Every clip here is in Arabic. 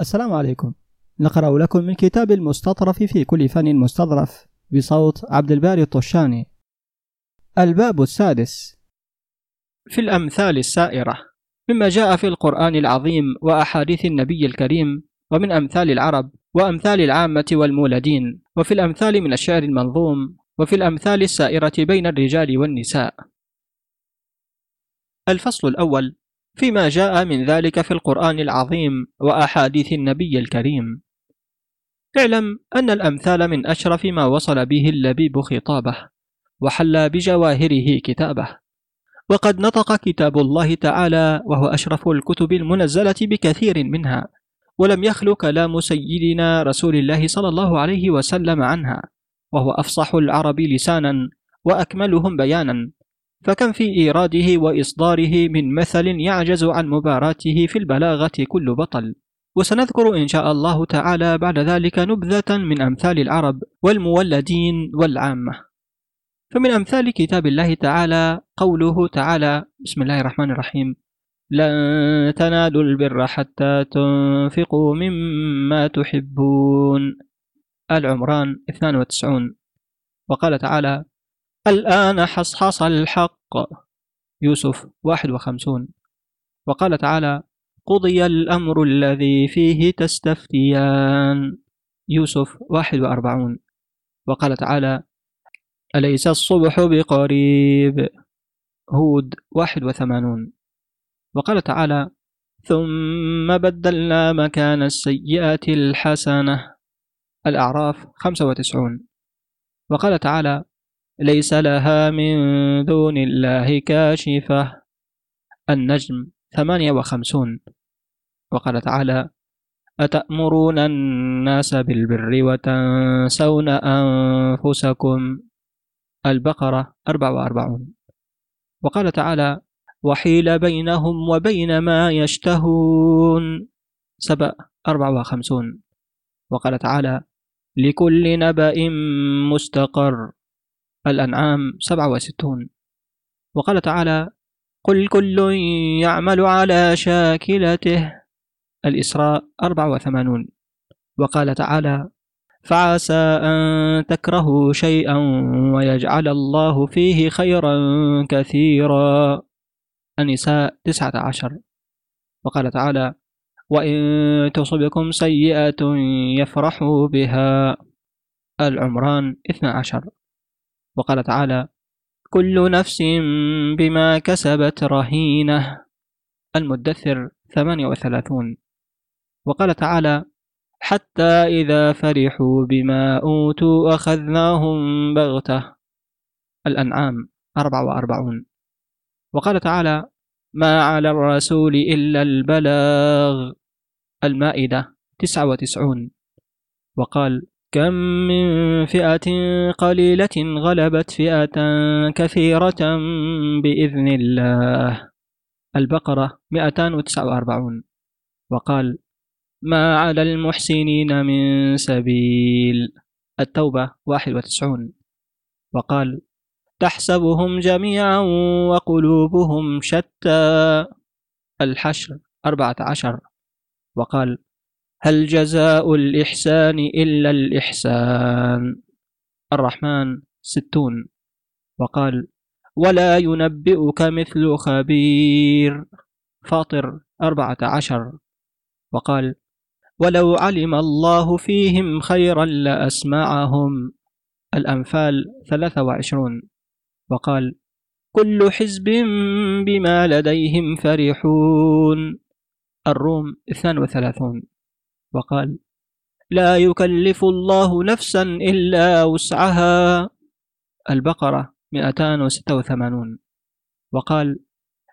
السلام عليكم. نقرأ لكم من كتاب المستطرف في كل فن مستظرف بصوت عبد الباري الطشاني. الباب السادس. في الأمثال السائرة. مما جاء في القرآن العظيم وأحاديث النبي الكريم ومن أمثال العرب وأمثال العامة والمولدين وفي الأمثال من الشعر المنظوم وفي الأمثال السائرة بين الرجال والنساء. الفصل الأول. فيما جاء من ذلك في القرآن العظيم وأحاديث النبي الكريم. اعلم أن الأمثال من أشرف ما وصل به اللبيب خطابه وحل بجواهره كتابه. وقد نطق كتاب الله تعالى وهو أشرف الكتب المنزلة بكثير منها ولم يخل كلام سيدنا رسول الله صلى الله عليه وسلم عنها وهو أفصح العرب لسانا وأكملهم بيانا. فكم في إيراده وإصداره من مثل يعجز عن مباراته في البلاغة كل بطل. وسنذكر إن شاء الله تعالى بعد ذلك نبذة من أمثال العرب والمولدين والعامة. فمن أمثال كتاب الله تعالى قوله تعالى بسم الله الرحمن الرحيم لن تنالوا البر حتى تنفقوا مما تحبون. العمران 92 وقال تعالى الآن حصحص الحق. يوسف 51 وقال تعالى قضي الأمر الذي فيه تستفتيان. يوسف 41 وقال تعالى أليس الصبح بقريب؟ هود 81 وقال تعالى ثم بدلنا مكان السيئات الحسنة. الأعراف 95 وقال تعالى ليس لها من دون الله كاشفة. النجم 58 وقال تعالى أتأمرون الناس بالبر وتنسون أنفسكم؟ البقرة 44 وقال تعالى وحيل بينهم وبين ما يشتهون. سبأ 54 وقال تعالى لكل نبأ مستقر. الأنعام 67 وقال تعالى قل كل يعمل على شاكلته. الإسراء 84 وقال تعالى فعسى أن تكرهوا شيئا ويجعل الله فيه خيرا كثيرا. النساء 19 وقال تعالى وإن تصبكم سيئة يفرحوا بها. العمران 12 وقال تعالى كل نفس بما كسبت رهينة. المدثر 38 وقال تعالى حتى إذا فرحوا بما أوتوا أخذناهم بغتة. الأنعام 44 وقال تعالى ما على الرسول إلا البلاغ. المائدة 99 وقال كم من فئة قليلة غلبت فئة كثيرة بإذن الله. البقرة 249 وقال ما على المحسنين من سبيل. التوبة 91 وقال تحسبهم جميعا وقلوبهم شتى. الحشر 14 وقال هل جزاء الإحسان إلا الإحسان؟ الرحمن ستون. وقال ولا ينبئك مثل خبير. فاطر أربعة عشر. وقال ولو علم الله فيهم خيرا لأسمعهم. الأنفال ثلاثة وعشرون. وقال كل حزب بما لديهم فرحون. الروم اثنان وثلاثون. وقال لا يكلف الله نفسا إلا وسعها. البقرة 286 وقال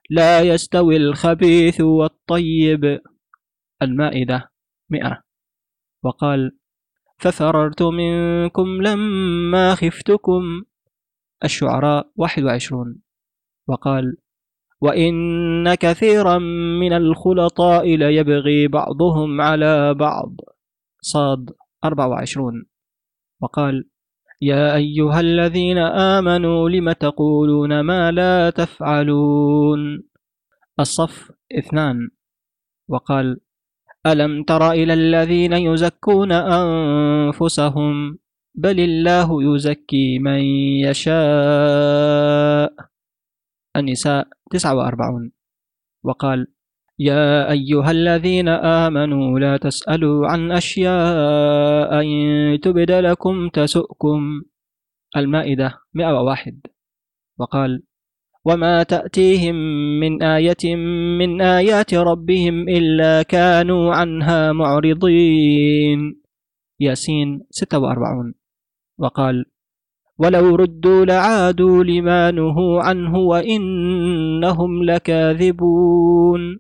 لا يستوي الخبيث والطيب. المائدة 100 وقال ففررت منكم لما خفتكم. الشعراء 21 وقال وإن كثيرا من الخلطاء ليبغي بعضهم على بعض. صاد 24 وقال يا أيها الذين آمنوا لم تقولون ما لا تفعلون؟ الصف اثنان. وقال ألم تر إلى الذين يزكون أنفسهم؟ بل الله يزكي من يشاء. النساء 49 وقال يا أيها الذين آمنوا لا تسألوا عن أشياء إن تبد لكم تسؤكم. المائدة 101 وقال وما تأتيهم من آية من آيات ربهم إلا كانوا عنها معرضين. ياسين 46 وقال ولو ردوا لعادوا لما نهوا عنه وإنهم لكاذبون.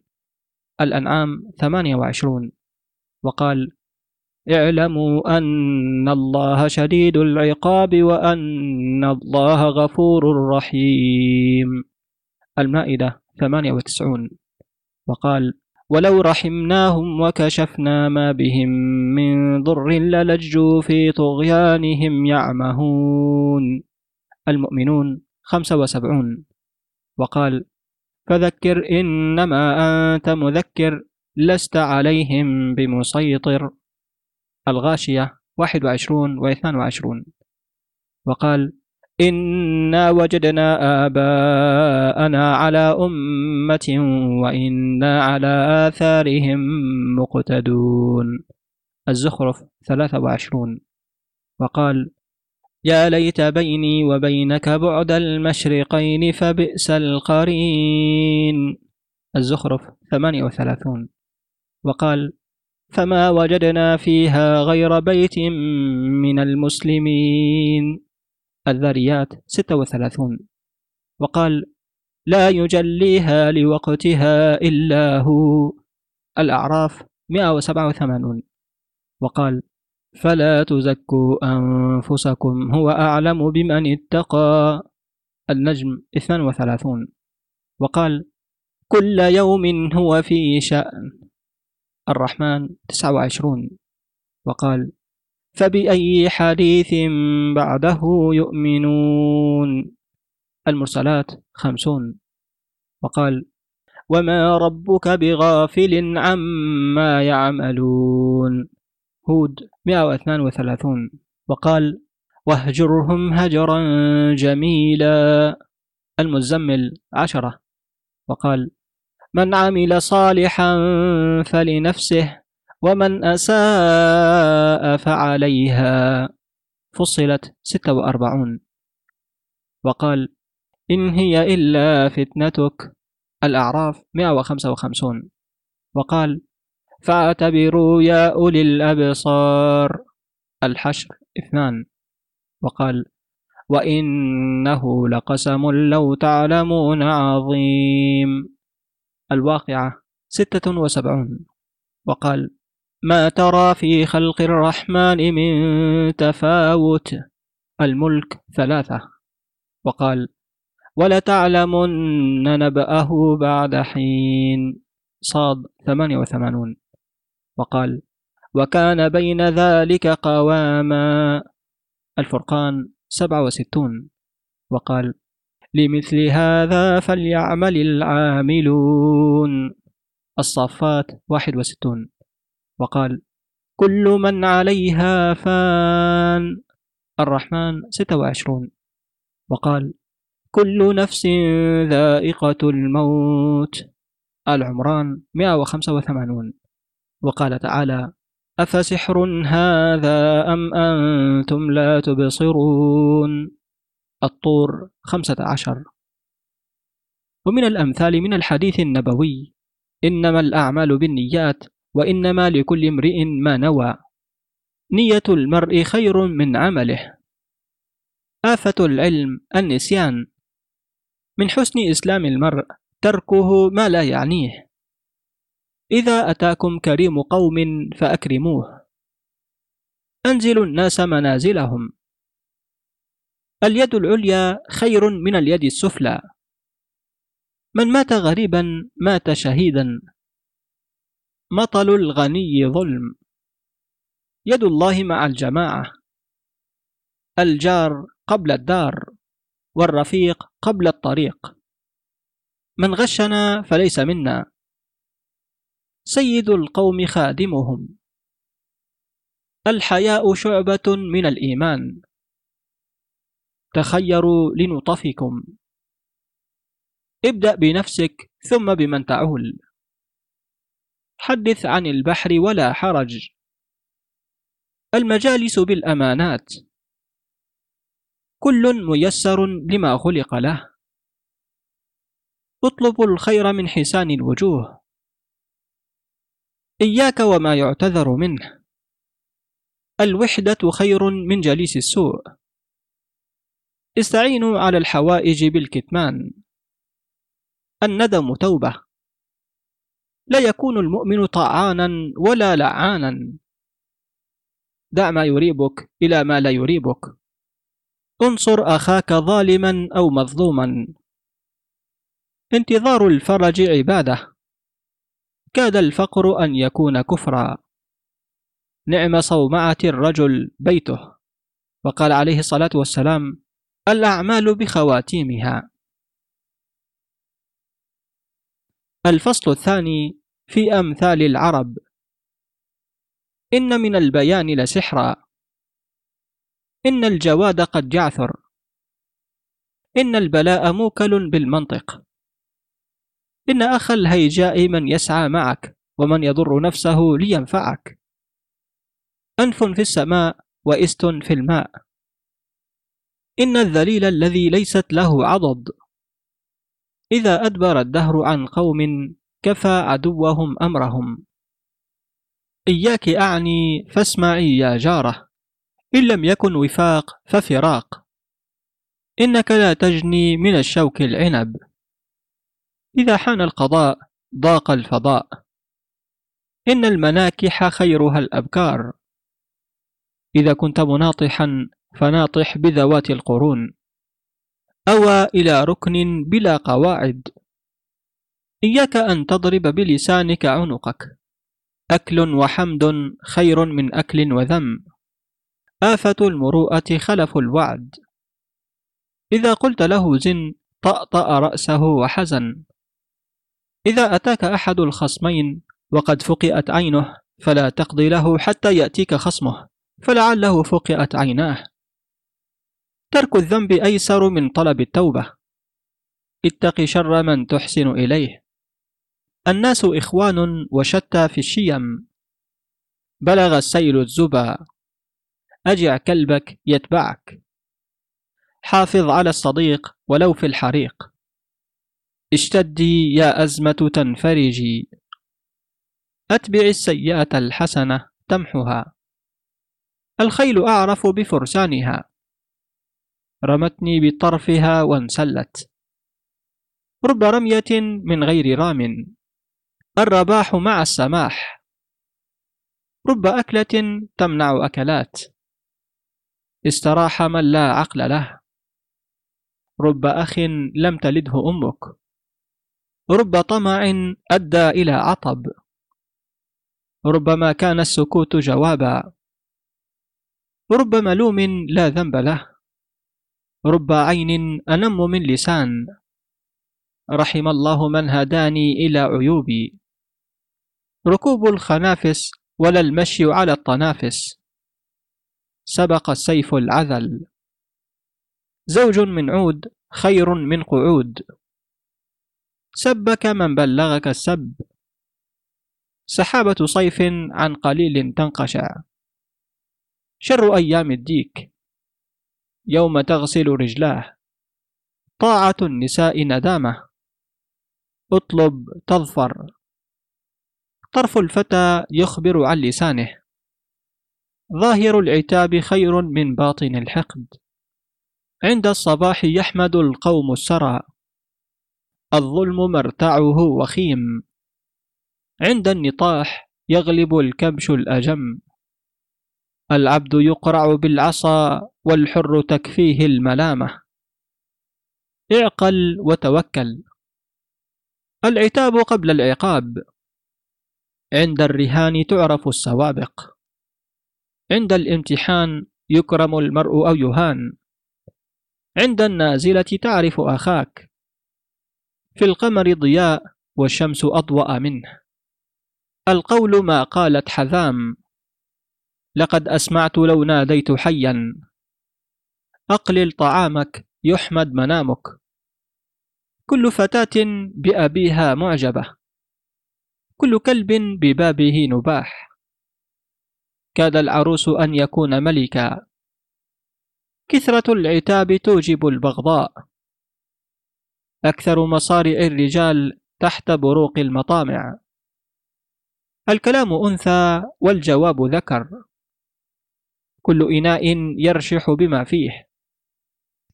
الأنعام 28 وقال اعلموا أن الله شديد العقاب وأن الله غفور رحيم. المائدة 98 وقال ولو رحمناهم وكشفنا ما بهم من ضر للجوا في طغيانهم يعمهون. المؤمنون 75 وقال فذكر إنما أنت مذكر لست عليهم بمسيطر. الغاشية 21 و 22 وقال إنا وجدنا آباءنا على أمة وإنا على آثارهم مقتدون الزخرف 23 وقال يا ليت بيني وبينك بعد المشرقين فبئس القرين الزخرف 38 وقال فما وجدنا فيها غير بيت من المسلمين الذاريات 36 وقال لا يجليها لوقتها إلا هو. الأعراف 187 وقال فلا تزكوا أنفسكم هو أعلم بمن اتقى. النجم 32 وقال كل يوم هو في شأن. الرحمن 29 وقال فبأي حديث بعده يؤمنون؟ المرسلات خمسون. وقال وما ربك بغافل عما يعملون. هود 132 وقال واهجرهم هجرا جميلا. المزمل عشرة. وقال من عمل صالحا فلنفسه ومن أساء فعليها فصلت ستة وأربعون. وقال إن هي إلا فتنتك الأعراف مئة وخمسة وخمسون. وقال فاعتبروا يا أولي الأبصار الحشر اثنان. وقال وإنه لقسم لو تعلمون عظيم. الواقعة ستة وسبعون. وقال ما ترى في خلق الرحمن من تفاوت؟ الملك ثلاثة. وقال ولتعلمن نبأه بعد حين صاد ثمانية وثمانون. وقال وكان بين ذلك قواما الفرقان سبعة وستون. وقال لمثل هذا فليعمل العاملون الصافات واحد وستون. وقال كل من عليها فان. الرحمن ستة وعشرون. وقال كل نفس ذائقة الموت. مئة وخمسة وثمانون. وقال تعالى أفسحر هذا أم أنتم لا تبصرون. الطور خمسة عشر. ومن الأمثال من الحديث النبوي إنما الأعمال بالنيات وإنما لكل امرئ ما نوى. نية المرء خير من عمله. آفة العلم النسيان. من حسن إسلام المرء تركه ما لا يعنيه. إذا أتاكم كريم قوم فأكرموه. أنزلوا الناس منازلهم. اليد العليا خير من اليد السفلى. من مات غريبا مات شهيدا. مطل الغني ظلم. يد الله مع الجماعة. الجار قبل الدار والرفيق قبل الطريق. من غشنا فليس منا. سيد القوم خادمهم. الحياء شعبة من الإيمان. تخيروا لنطفكم. ابدأ بنفسك ثم بمن تعول. حدث عن البحر ولا حرج. المجالس بالأمانات. كل ميسر لما خلق له. اطلب الخير من حسان الوجوه. إياك وما يعتذر منه. الوحدة خير من جليس السوء. استعينوا على الحوائج بالكتمان. الندم توبة. لا يكون المؤمن طعانا ولا لعانا. دع ما يريبك إلى ما لا يريبك. انصر أخاك ظالما أو مظلوما. انتظار الفرج عبادة. كاد الفقر أن يكون كفرا. نعم صومعة الرجل بيته. وقال عليه الصلاة والسلام الأعمال بخواتيمها. الفصل الثاني في أمثال العرب. إن من البيان لسحرا. إن الجواد قد جعثر. إن البلاء موكل بالمنطق. إن أخ الهيجاء من يسعى معك ومن يضر نفسه لينفعك. أنف في السماء وإست في الماء. إن الذليل الذي ليست له عضد. إذا أدبر الدهر عن قوم كفى عدوهم أمرهم. إياك أعني فاسمعي يا جارة. إن لم يكن وفاق ففراق. إنك لا تجني من الشوك العنب. إذا حان القضاء ضاق الفضاء. إن المناكح خيرها الأبكار. إذا كنت مناطحا فناطح بذوات القرون. أوى إلى ركن بلا قواعد. إياك أن تضرب بلسانك عنقك. أكل وحمد خير من أكل وذم. آفة المروءة خلف الوعد. إذا قلت له زن طأطأ رأسه وحزن. إذا أتاك أحد الخصمين وقد فقئت عينه فلا تقضي له حتى يأتيك خصمه فلعله فقئت عيناه. ترك الذنب أيسر من طلب التوبة. اتق شر من تحسن إليه. الناس إخوان وشتى في الشيم. بلغ السيل الزبا. أجع كلبك يتبعك. حافظ على الصديق ولو في الحريق. اشتدي يا أزمة تنفرجي. أتبع السيئة الحسنة تمحها. الخيل أعرف بفرسانها. رمتني بطرفها وانسلت. رب رمية من غير رام. الرباح مع السماح. رب أكلة تمنع أكلات. استراح من لا عقل له. رب أخ لم تلده أمك. رب طمع أدى إلى عطب. ربما كان السكوت جوابا. رب ملوم لا ذنب له. رب عين أنم من لسان. رحم الله من هداني إلى عيوبي. ركوب الخنافس ولا المشي على الطنافس. سبق السيف العذل. زوج من عود خير من قعود. سبك من بلغك السب. سحابة صيف عن قليل تنقشع. شر أيام الديك. يوم تغسل رجلاه. طاعة النساء ندامة. اطلب تظفر. طرف الفتى يخبر عن لسانه. ظاهر العتاب خير من باطن الحقد. عند الصباح يحمد القوم السرى. الظلم مرتعه وخيم. عند النطاح يغلب الكبش الأجم. العبد يقرع بالعصا والحر تكفيه الملامة. اعقل وتوكل. العتاب قبل العقاب. عند الرهان تعرف السوابق. عند الامتحان يكرم المرء أو يهان. عند النازلة تعرف أخاك. في القمر ضياء والشمس أضوأ منه. القول ما قالت حذام. لقد أسمعت لو ناديت حيا. أقلل طعامك يحمد منامك. كل فتاة بأبيها معجبة. كل كلب ببابه نباح. كاد العروس أن يكون ملكا. كثرة العتاب توجب البغضاء. أكثر مصارع الرجال تحت بروق المطامع. الكلام أنثى والجواب ذكر. كل إناء يرشح بما فيه.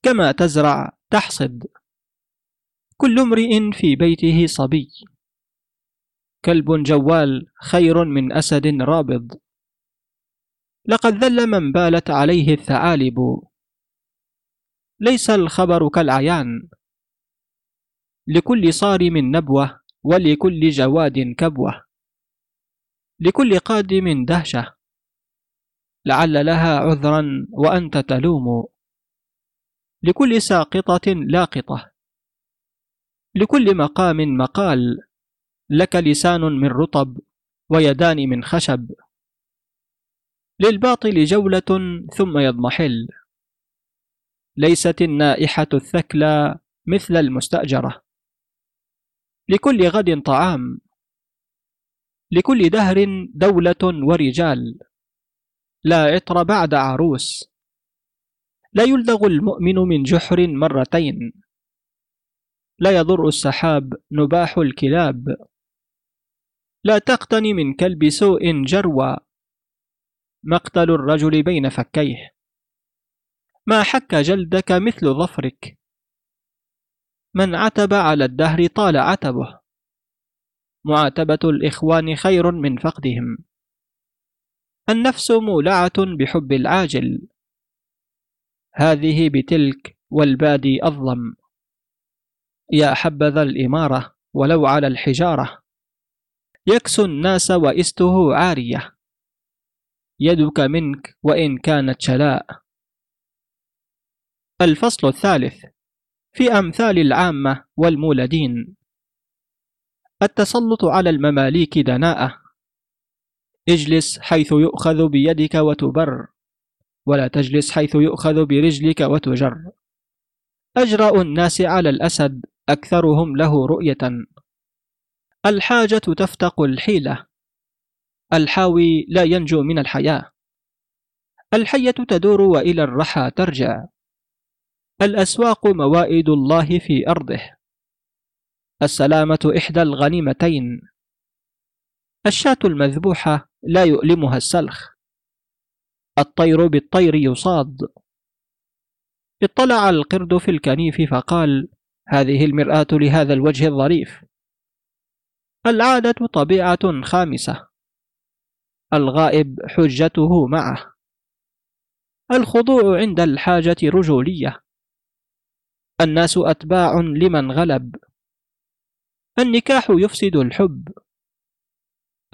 كما تزرع تحصد. كل امرئ في بيته صبي. كلب جوال خير من أسد رابض. لقد ذل من بالت عليه الثعالب. ليس الخبر كالعيان. لكل صارم نبوة ولكل جواد كبوة. لكل قادم دهشة. لعل لها عذرا وأنت تلوم. لكل ساقطة لاقطة. لكل مقام مقال. لك لسان من رطب ويدان من خشب. للباطل جولة ثم يضمحل. ليست النائحة الثكلى مثل المستأجرة. لكل غد طعام. لكل دهر دولة ورجال. لا عطر بعد عروس. لا يلدغ المؤمن من جحر مرتين. لا يضر السحاب نباح الكلاب. لا تقتني من كلب سوء جروى. مقتل الرجل بين فكيه. ما حك جلدك مثل ظفرك. من عتب على الدهر طال عتبه. معاتبة الإخوان خير من فقدهم. النفس مولعة بحب العاجل. هذه بتلك والبادي أظلم. يا حبذا الإمارة ولو على الحجارة. يكسو الناس وإسته عارية. يدك منك وإن كانت شلاء. الفصل الثالث. في أمثال العامة والمولدين. التسلط على المماليك دناءة. اجلس حيث يؤخذ بيدك وتبر. ولا تجلس حيث يؤخذ برجلك وتجر. أجرأ الناس على الأسد أكثرهم له رؤية. الحاجة تفتق الحيلة. الحاوي لا ينجو من الحياة. الحية تدور وإلى الرحى ترجع. الأسواق موائد الله في أرضه. السلامة إحدى الغنيمتين. الشاة المذبوحة لا يؤلمها السلخ. الطير بالطير يصاد. اطلع القرد في الكنيف فقال هذه المرآة لهذا الوجه الظريف. العادة طبيعة خامسة. الغائب حجته معه. الخضوع عند الحاجة رجولية. الناس أتباع لمن غلب. النكاح يفسد الحب.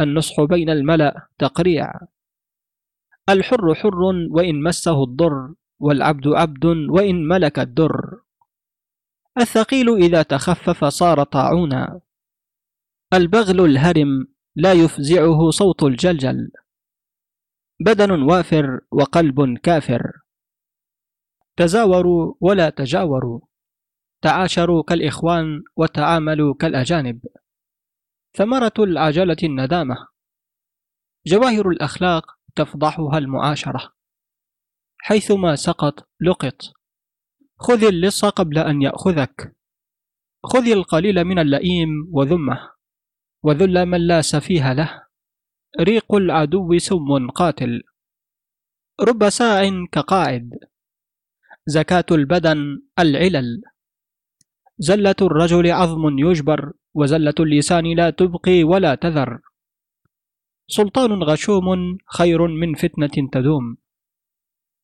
النصح بين الملأ تقريع. الحر حر وإن مسه الضر والعبد عبد وإن ملك الدر. الثقيل إذا تخفف صار طاعونا. البغل الهرم لا يفزعه صوت الجلجل. بدن وافر وقلب كافر. تزاوروا ولا تجاوروا. تعاشروا كالإخوان وتعاملوا كالأجانب. ثمرة العجلة الندامة. جواهر الأخلاق تفضحها المعاشرة. حيثما سقط لقط. خذ اللص قبل أن يأخذك. خذ القليل من اللئيم وذمه. وذل من لا سفيه له. ريق العدو سم قاتل. رب ساع كقاعد زكاة البدن العلل. زلة الرجل عظم يجبر وزلة اللسان لا تبقي ولا تذر. سلطان غشوم خير من فتنة تدوم.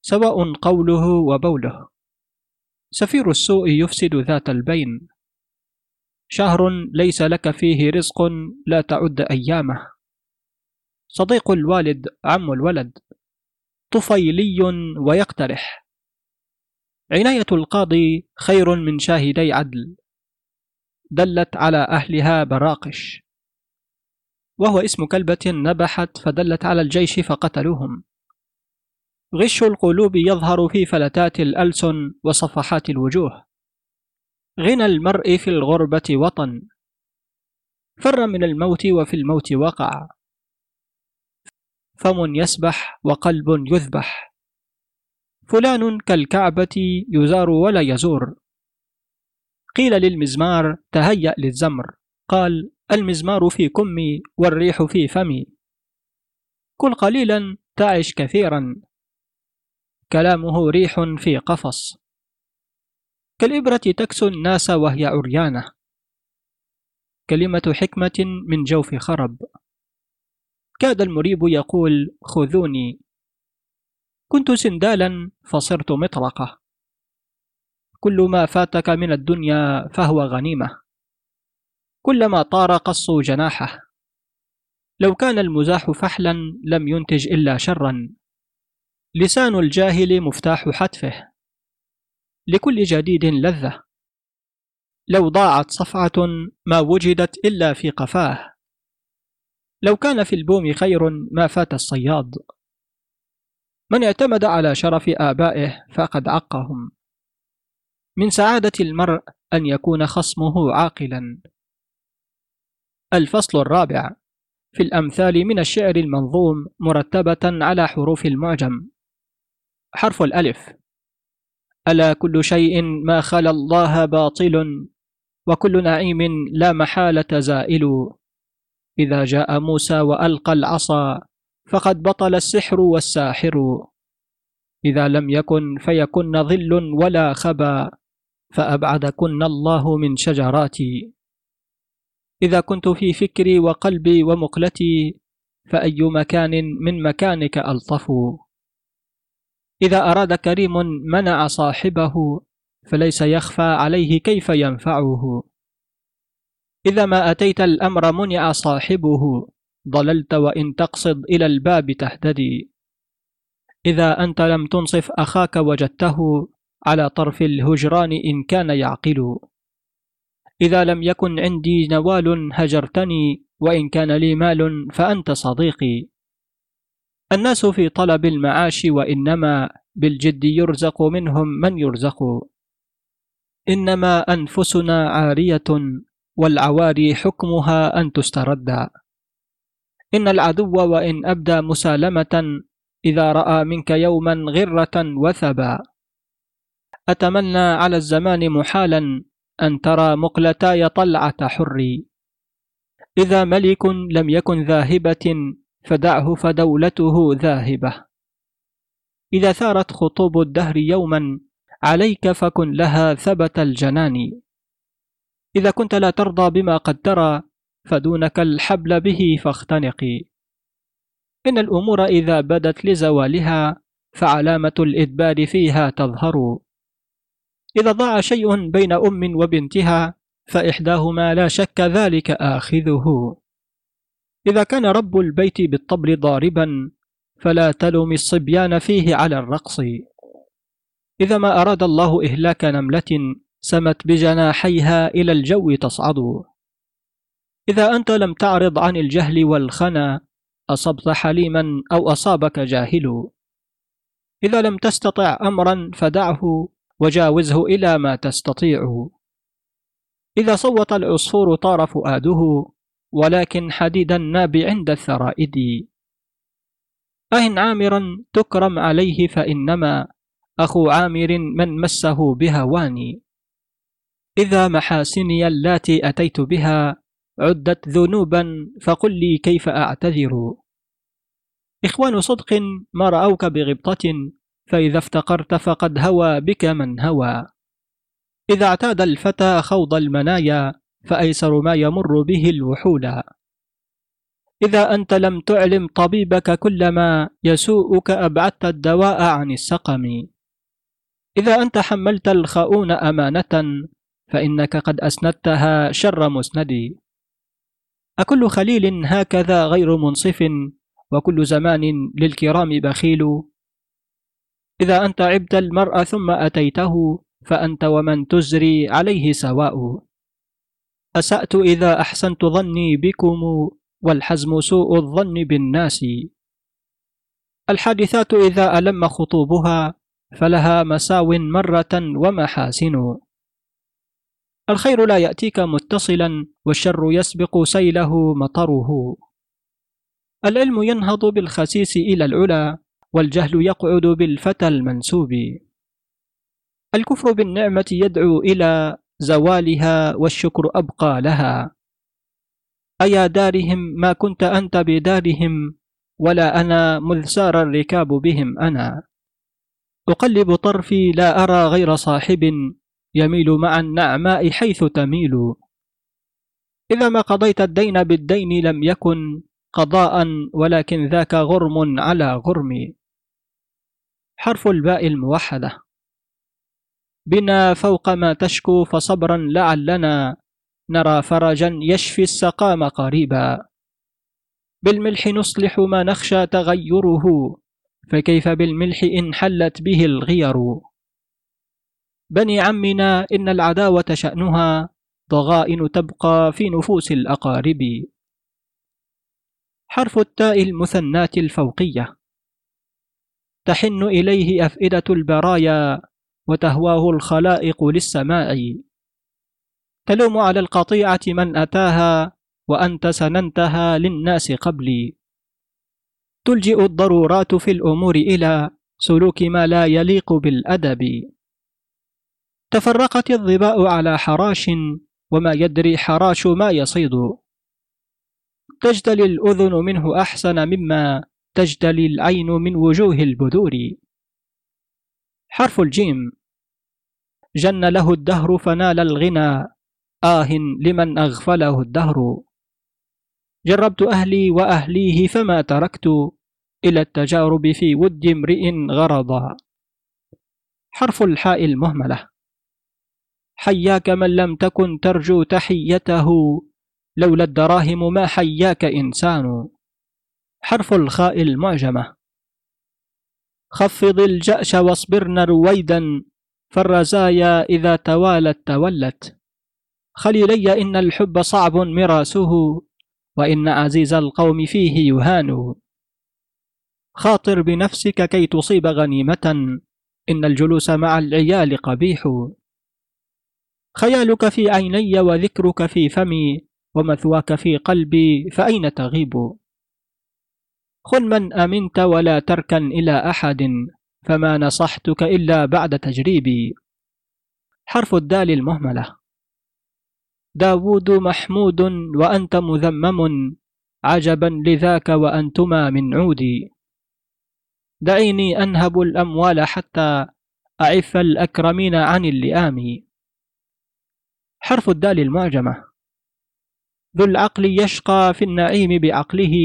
سواء قوله وبوله. سفير السوء يفسد ذات البين. شهر ليس لك فيه رزق لا تعد أيامه. صديق الوالد عم الولد طفيلي ويقترح. عناية القاضي خير من شاهدي عدل. دلت على أهلها براقش. وهو اسم كلبة نبحت فدلت على الجيش فقتلوهم. غش القلوب يظهر في فلتات الألسن وصفحات الوجوه. غنى المرء في الغربة وطن. فر من الموت وفي الموت وقع. فم يسبح وقلب يذبح. فلان كالكعبة يزار ولا يزور. قيل للمزمار تهيأ للزمر. قال المزمار في كمي والريح في فمي. كل قليلا تعش كثيرا. كلامه ريح في قفص. كالإبرة تكسو الناس وهي عريانة. كلمة حكمة من جوف خرب. كاد المريب يقول خذوني. كنت سندالا فصرت مطرقة. كل ما فاتك من الدنيا فهو غنيمة. كلما طار قصوا جناحه. لو كان المزاح فحلا لم ينتج إلا شرا. لسان الجاهل مفتاح حتفه. لكل جديد لذة. لو ضاعت صفعة ما وجدت إلا في قفاه. لو كان في البوم خير ما فات الصياد. من اعتمد على شرف آبائه فقد عقهم. من سعادة المرء أن يكون خصمه عاقلا. الفصل الرابع. في الأمثال من الشعر المنظوم مرتبة على حروف المعجم. حرف الألف. ألا كل شيء ما خلا الله باطل وكل نعيم لا محالة زائل. إذا جاء موسى وألقى العصا فقد بطل السحر والساحر. إذا لم يكن فيكن ظل ولا خبا فأبعدكن الله من شجراتي. إذا كنت في فكري وقلبي ومقلتي فأي مكان من مكانك ألطف. إذا أراد كريم منع صاحبه فليس يخفى عليه كيف ينفعه. إذا ما أتيت الأمر منع صاحبه ضللت وإن تقصد إلى الباب تهتدي. إذا أنت لم تنصف أخاك وجدته على طرف الهجران إن كان يعقل. إذا لم يكن عندي نوال هجرتني وإن كان لي مال فأنت صديقي. الناس في طلب المعاش وإنما بالجد يرزق منهم من يرزق. إنما أنفسنا عارية والعواري حكمها أن تسترد. إن العدو وإن أبدى مسالمة إذا رأى منك يوما غرة وثبا. أتمنى على الزمان محالا أن ترى مقلتاي طلعة حري. إذا ملك لم يكن ذاهبة فدعه فدولته ذاهبة. إذا ثارت خطوب الدهر يوما عليك فكن لها ثبت الجنان. إذا كنت لا ترضى بما قد ترى فدونك الحبل به فاختنقي إن الأمور إذا بدت لزوالها فعلامة الإدبار فيها تظهر. إذا ضاع شيء بين أم وبنتها فإحداهما لا شك ذلك آخذه. إذا كان رب البيت بالطبل ضاربا فلا تلم الصبيان فيه على الرقص. إذا ما أراد الله إهلاك نملة سمت بجناحيها إلى الجو تصعد. إذا أنت لم تعرض عن الجهل والخنا أصبت حليما أو أصابك جاهل. إذا لم تستطع أمرا فدعه وجاوزه إلى ما تستطيع. إذا صوت العصفور طار فؤاده ولكن حديد الناب عند الثرائد. أهن عامرا تكرم عليه فإنما أخو عامر من مسه بهواني إذا محاسني اللاتي أتيت بها عدت ذنوبا فقل لي كيف أعتذر. إخوان صدق ما رأوك بغبطة فإذا افتقرت فقد هوى بك من هوى. إذا اعتاد الفتى خوض المنايا فأيسر ما يمر به الوحولا. إذا أنت لم تعلم طبيبك كل ما يسوءك أبعدت الدواء عن السقم. إذا أنت حملت الخؤون أمانة فإنك قد أسندتها شر مسند. أكل خليل هكذا غير منصف وكل زمان للكرام بخيل. إذا أنت عبت المرء ثم أتيته فأنت ومن تزري عليه سواء. أسأت إذا أحسنت ظني بكم والحزم سوء الظن بالناس. الحادثات إذا ألم خطوبها فلها مساو مرة ومحاسن. الخير لا يأتيك متصلا والشر يسبق سيله مطره. العلم ينهض بالخسيس إلى العلا والجهل يقعد بالفتى المنسوب. الكفر بالنعمة يدعو إلى زوالها والشكر أبقى لها. أيا دارهم ما كنت أنت بدارهم ولا أنا مذ سار الركاب بهم أنا. أقلب طرفي لا أرى غير صاحب يميل مع النعماء حيث تميل. إذا ما قضيت الدين بالدين لم يكن قضاء ولكن ذاك غرم على غرم. حرف الباء الموحدة. بنا فوق ما تشكو فصبرا لعلنا نرى فرجا يشفي السقام قريبا. بالملح نصلح ما نخشى تغيره فكيف بالملح إن حلت به الغير؟ بني عمنا إن العداوة شأنها ضغائن تبقى في نفوس الأقارب. حرف التاء المثنات الفوقية. تحن إليه أفئدة البرايا وتهواه الخلائق للسماء. تلوم على القطيعة من أتاها وأنت سننتها للناس قبلي. تلجئ الضرورات في الأمور إلى سلوك ما لا يليق بالأدب. تفرقت الظباء على حراش وما يدري حراش ما يصيد. تجتلي الأذن منه أحسن مما تجتلي العين من وجوه البذور. حرف الجيم. جن له الدهر فنال الغنى. آه لمن أغفله الدهر. جربت أهلي وأهليه فما تركت إلى التجارب في ود امرئ غرضا. حرف الحاء المهملة. حياك من لم تكن ترجو تحيته. لولا الدراهم ما حياك إنسان. حرف الخاء المعجمة. خفض الجأش واصبرن رويدا. فالرزايا إذا توالت تولت. خليلي إن الحب صعب مراسه وإن عزيز القوم فيه يهان. خاطر بنفسك كي تصيب غنيمة إن الجلوس مع العيال قبيح. خيالك في عيني وذكرك في فمي ومثواك في قلبي فأين تغيب؟ خن من أمنت ولا تركن إلى أحد. فما نصحتك إلا بعد تجريبي. حرف الدال المهملة. داود محمود وأنت مذمم. عجبا لذاك وأنتما من عودي دعيني أنهب الأموال حتى أعف الأكرمين عن اللئام. حرف الدال المعجمة. ذو العقل يشقى في النعيم بعقله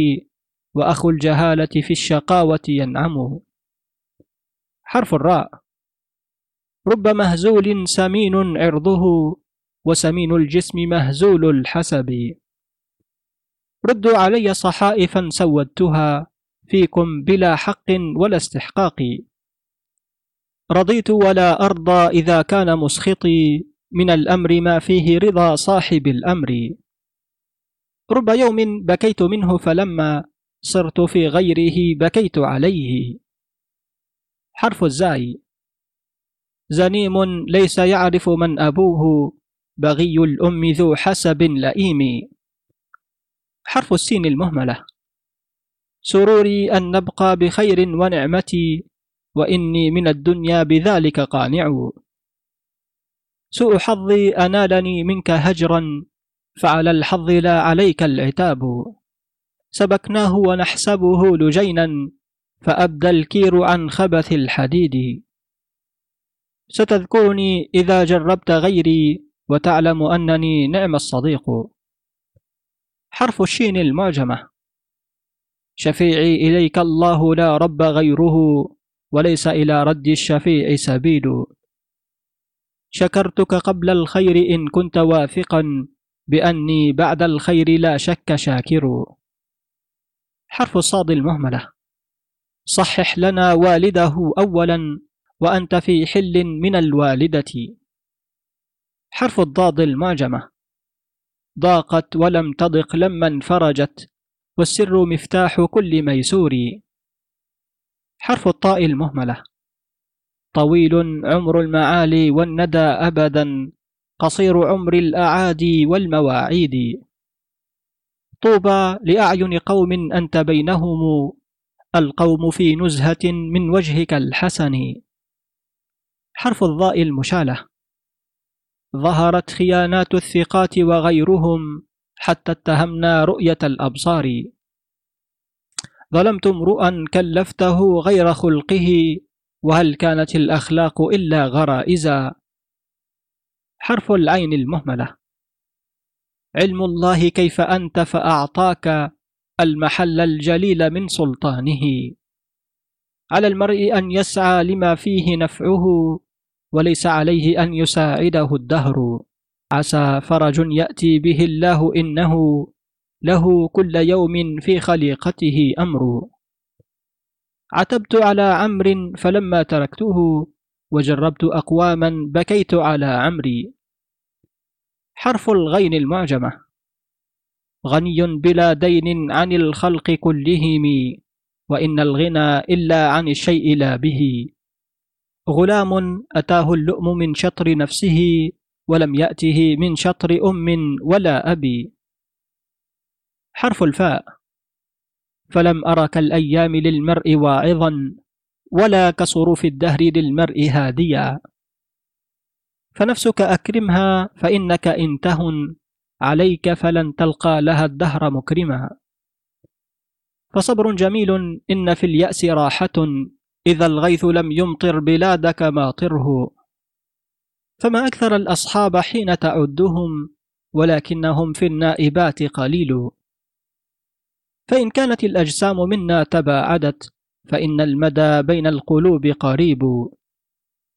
وأخو الجهالة في الشقاوة ينعم حرف الراء. رب مهزول سمين عرضه وسمين الجسم مهزول الحسب. ردوا علي صحائفا سودتها فيكم بلا حق ولا استحقاق. رضيت ولا أرضى إذا كان مسخطي من الأمر ما فيه رضا صاحب الأمر. رب يوم بكيت منه فلما صرت في غيره بكيت عليه. حرف الزاي. زنيم ليس يعرف من أبوه بغي الأم ذو حسب لئيم. حرف السين المهملة. سروري أن نبقى بخير ونعمتي وإني من الدنيا بذلك قانع. سوء حظي أنالني منك هجرا فعلى الحظ لا عليك العتاب. سبكناه ونحسبه لجينا فأبدى الكير عن خبث الحديد. ستذكرني إذا جربت غيري وتعلم أنني نعم الصديق. حرف الشين المعجمة. شفيعي إليك الله لا رب غيره وليس إلى رد الشفيع سبيل. شكرتك قبل الخير إن كنت واثقا بأني بعد الخير لا شك شاكر. حرف الصاد المهملة. صحح لنا والده أولا وأنت في حل من الوالدة. حرف الضاد المعجمة. ضاقت ولم تضق لما انفرجت والسر مفتاح كل ميسور. حرف الطاء المهملة. طويل عمر المعالي والندى أبدا قصير عمر الأعادي والمواعيد. طوبى لأعين قوم أنت بينهم القوم في نزهة من وجهك الحسن. حرف الضاء المشالة. ظهرت خيانات الثقات وغيرهم حتى اتهمنا رؤية الأبصار. ظلمت امرؤا كلفته غير خلقه وهل كانت الأخلاق إلا غرائزا؟ حرف العين المهملة. علم الله كيف أنت فأعطاك المحل الجليل من سلطانه. على المرء أن يسعى لما فيه نفعه وليس عليه أن يساعده الدهر. عسى فرج يأتي به الله إنه له كل يوم في خليقته أمر. عتبت على عمرو فلما تركته وجربت أقواما بكيت على عمري. حرف الغين المعجمة. غني بلا دين عن الخلق كلهم وإن الغنى إلا عن الشيء لا به. غلام أتاه اللؤم من شطر نفسه ولم يأته من شطر أم ولا أبي حرف الفاء. فلم أر كالأيام للمرء واعظا ولا كصروف الدهر للمرء هاديا. فنفسك أكرمها فإنك إن تهن. عليك فلن تلقى لها الدهر مكرما فصبر جميل إن في اليأس راحة إذا الغيث لم يمطر بلادك ماطره فما أكثر الأصحاب حين تعدهم ولكنهم في النائبات قليل. فإن كانت الأجسام منا تباعدت فإن المدى بين القلوب قريب.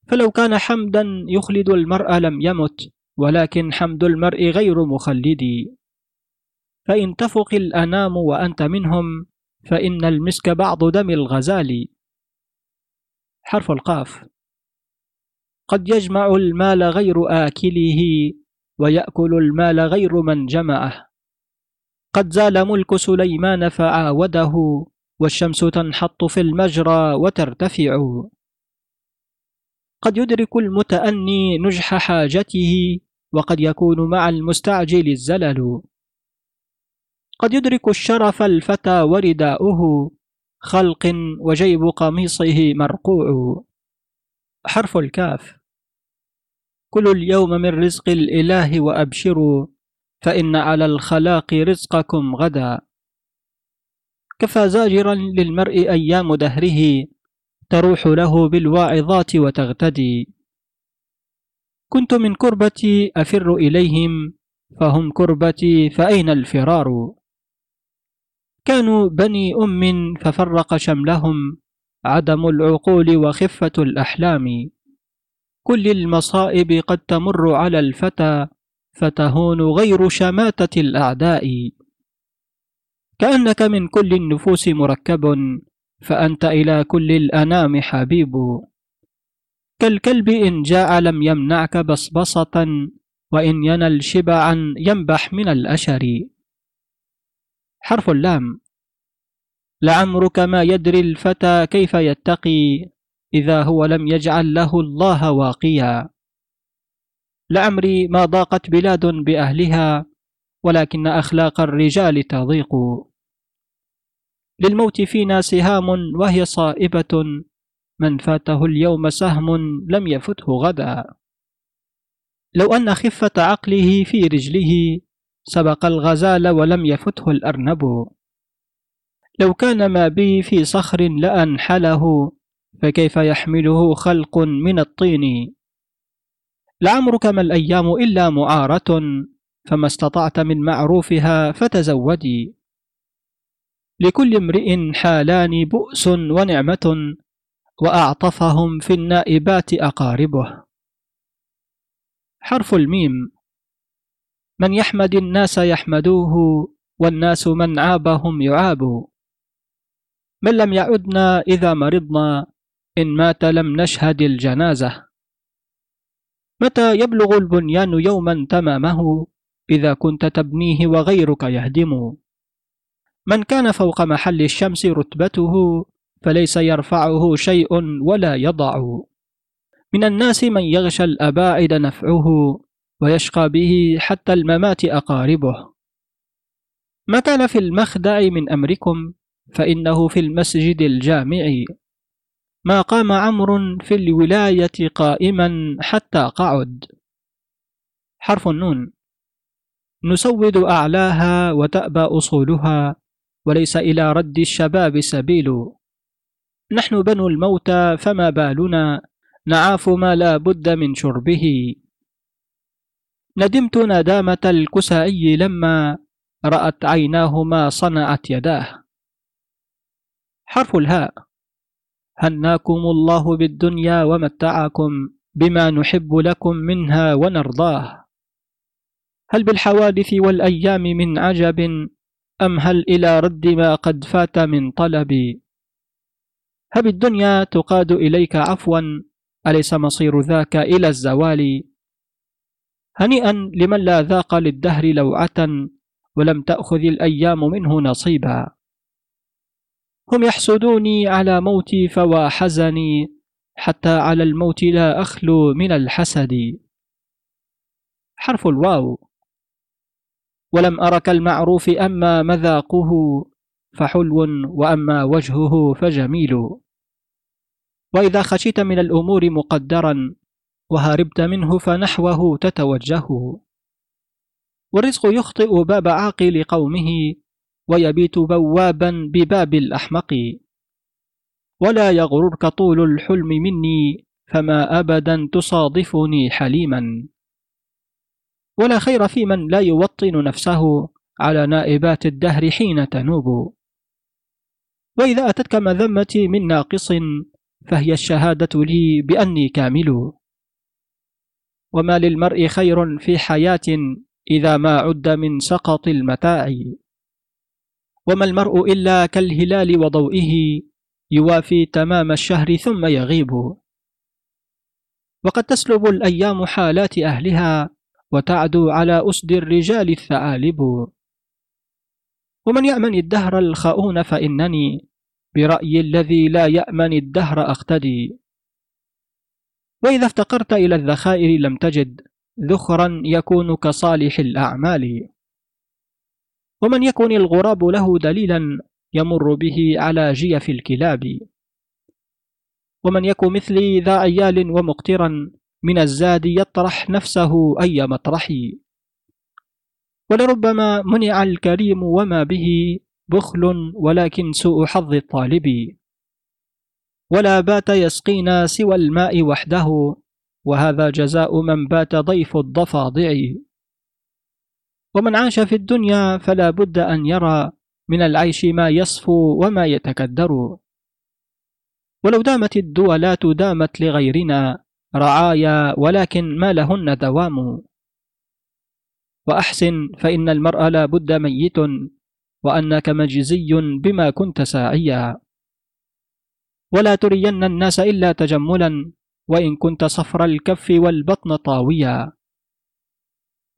فلو كان حمدا يخلد المرء لم يمت ولكن حمد المرء غير مخلد. فإن تفق الأنام وأنت منهم فإن المسك بعض دم الغزال. حرف القاف. قد يجمع المال غير آكله ويأكل المال غير من جمعه. قد زال ملك سليمان فعاوده والشمس تنحط في المجرى وترتفع. قد يدرك المتأني نجح حاجته وقد يكون مع المستعجل الزلل. قد يدرك الشرف الفتى ورداؤه خلق وجيب قميصه مرقوع. حرف الكاف. كل اليوم من رزق الإله وأبشروا فإن على الخلاق رزقكم غدا. كفى زاجرا للمرء أيام دهره تروح له بالواعظات وتغتدي. كنت من كربتي أفر إليهم فهم كربتي فأين الفرار؟ كانوا بني أم ففرق شملهم عدم العقول وخفة الأحلام. كل المصائب قد تمر على الفتى فتهون غير شماتة الأعداء. كأنك من كل النفوس مركب فأنت إلى كل الأنام حبيب. كالكلب إن جاع لم يمنعك بصبصة وإن ينل شبعا ينبح من الأشر. حرف اللام. لعمرك ما يدري الفتى كيف يتقي إذا هو لم يجعل له الله واقيا. لعمري ما ضاقت بلاد بأهلها ولكن أخلاق الرجال تضيق. للموت فينا سهام وهي صائبة. من فاته اليوم سهم لم يفته غدا. لو أن خفة عقله في رجله سبق الغزال ولم يفته الأرنب. لو كان ما بي في صخر لأنحله فكيف يحمله خلق من الطين؟ لعمرك ما الأيام إلا معارة فما استطعت من معروفها فتزودي. لكل امرئ حالان بؤس ونعمة وأعطفهم في النائبات أقاربه. حرف الميم. من يحمد الناس يحمدوه والناس من عابهم يعاب من لم يعدنا إذا مرضنا إن مات لم نشهد الجنازة. متى يبلغ البنيان يوما تمامه إذا كنت تبنيه وغيرك يهدم من كان فوق محل الشمس رتبته فليس يرفعه شيء ولا يضع. من الناس من يغشى الأباعد نفعه ويشقى به حتى الممات أقاربه. ما كان في المخدع من أمركم فإنه في المسجد الجامع. ما قام عمرو في الولاية قائما حتى قعد. حرف النون. نسود أعلاها وتأبى أصولها وليس إلى رد الشباب سبيل. نحن بنو الموتى فما بالنا؟ نعاف ما لا بد من شربه. ندمت ندامة الكسائي لما رأت عيناه ما صنعت يداه. حرف الهاء. هناكم الله بالدنيا ومتعكم بما نحب لكم منها ونرضاه. هل بالحوادث والأيام من عجب؟ أم هل إلى رد ما قد فات من طلب؟ هب الدنيا تقاد إليك عفوا أليس مصير ذاك إلى الزوال؟ هنيئا لمن لا ذاق للدهر لوعة ولم تأخذ الأيام منه نصيبا. هم يحسدوني على موتي فوا حزني حتى على الموت لا أخلو من الحسد. حرف الواو. ولم أرك المعروف أما مذاقه فحلو وأما وجهه فجميل. وإذا خشيت من الأمور مقدرا وهربت منه فنحوه تتوجه. والرزق يخطئ باب عاقل قومه ويبيت بوابا بباب الأحمق. ولا يغررك طول الحلم مني فما أبدا تصادفني حليما. ولا خير في من لا يوطن نفسه على نائبات الدهر حين تنوب. وإذا أتتك مذمتي من ناقص فهي الشهادة لي بأني كامل. وما للمرء خير في حياة إذا ما عد من سقط المتاع. وما المرء إلا كالهلال وضوئه يوافي تمام الشهر ثم يغيب. وقد تسلب الأيام حالات أهلها وتعدو على أسد الرجال الثعالب. ومن يأمن الدهر الخؤون فإنني برأي الذي لا يأمن الدهر أقتدي وإذا افتقرت إلى الذخائر لم تجد ذخرا يكون كصالح الأعمال. ومن يكن الغراب له دليلا يمر به على جيف الكلاب. ومن يكن مثلي ذا عيال ومقترا من الزاد يطرح نفسه أي مطرح ولربما منع الكريم وما به بخل ولكن سوء حظ الطالب. ولا بات يسقينا سوى الماء وحده وهذا جزاء من بات ضيف الضفادع. ومن عاش في الدنيا فلا بد أن يرى من العيش ما يصفو وما يتكدر. ولو دامت الدولات دامت لغيرنا رعايا ولكن ما لهن دوام. وأحسن فإن المرء لا بد ميت. وأنك مجزي بما كنت ساعيا ولا ترين الناس إلا تجملا وإن كنت صفر الكف والبطن طاويا.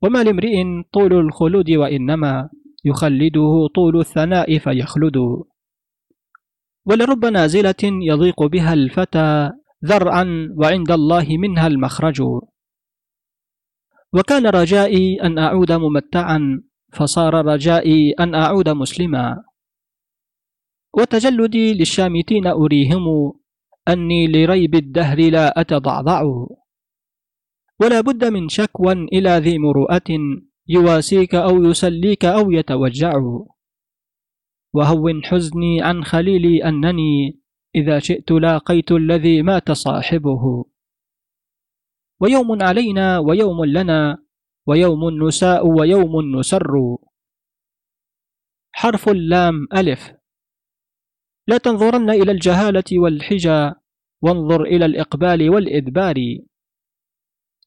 وما لامرئ طول الخلود وإنما يخلده طول الثناء فيخلد. ولرب نازلة يضيق بها الفتى ذرعا وعند الله منها المخرج. وكان رجائي أن أعود ممتعا فصار رجائي أن أعود مسلما. وتجلدي للشامتين أريهم أني لريب الدهر لا أتضعضع. ولا بد من شكوى إلى ذي مروءة يواسيك أو يسليك أو يتوجع. وهون حزني عن خليلي أنني إذا شئت لاقيت الذي مات صاحبه. ويوم علينا ويوم لنا ويوم نساء ويوم نسر. حرف اللام ألف. لا تنظرن إلى الجهالة والحجى وانظر إلى الإقبال والإدبار.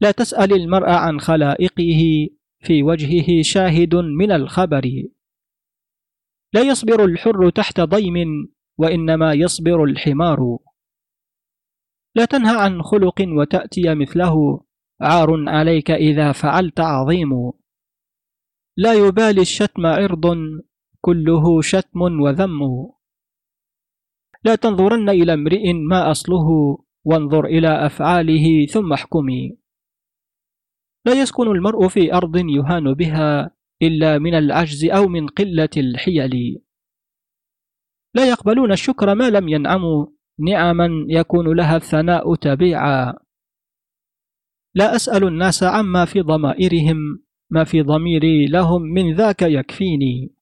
لا تسأل المرء عن خلائقه في وجهه شاهد من الخبر. لا يصبر الحر تحت ضيم وإنما يصبر الحمار. لا تنهى عن خلق وتأتي مثله. عار عليك إذا فعلت عظيم. لا يبالي الشتم عرض كله شتم وذم. لا تنظرن إلى امرئ ما أصله وانظر إلى أفعاله ثم احكمي لا يسكن المرء في أرض يهان بها إلا من العجز أو من قلة الحيل. لا يقبلون الشكر ما لم ينعموا نعما يكون لها الثناء تبيعا. لا أسأل الناس عما في ضمائرهم ما في ضميري لهم من ذاك يكفيني.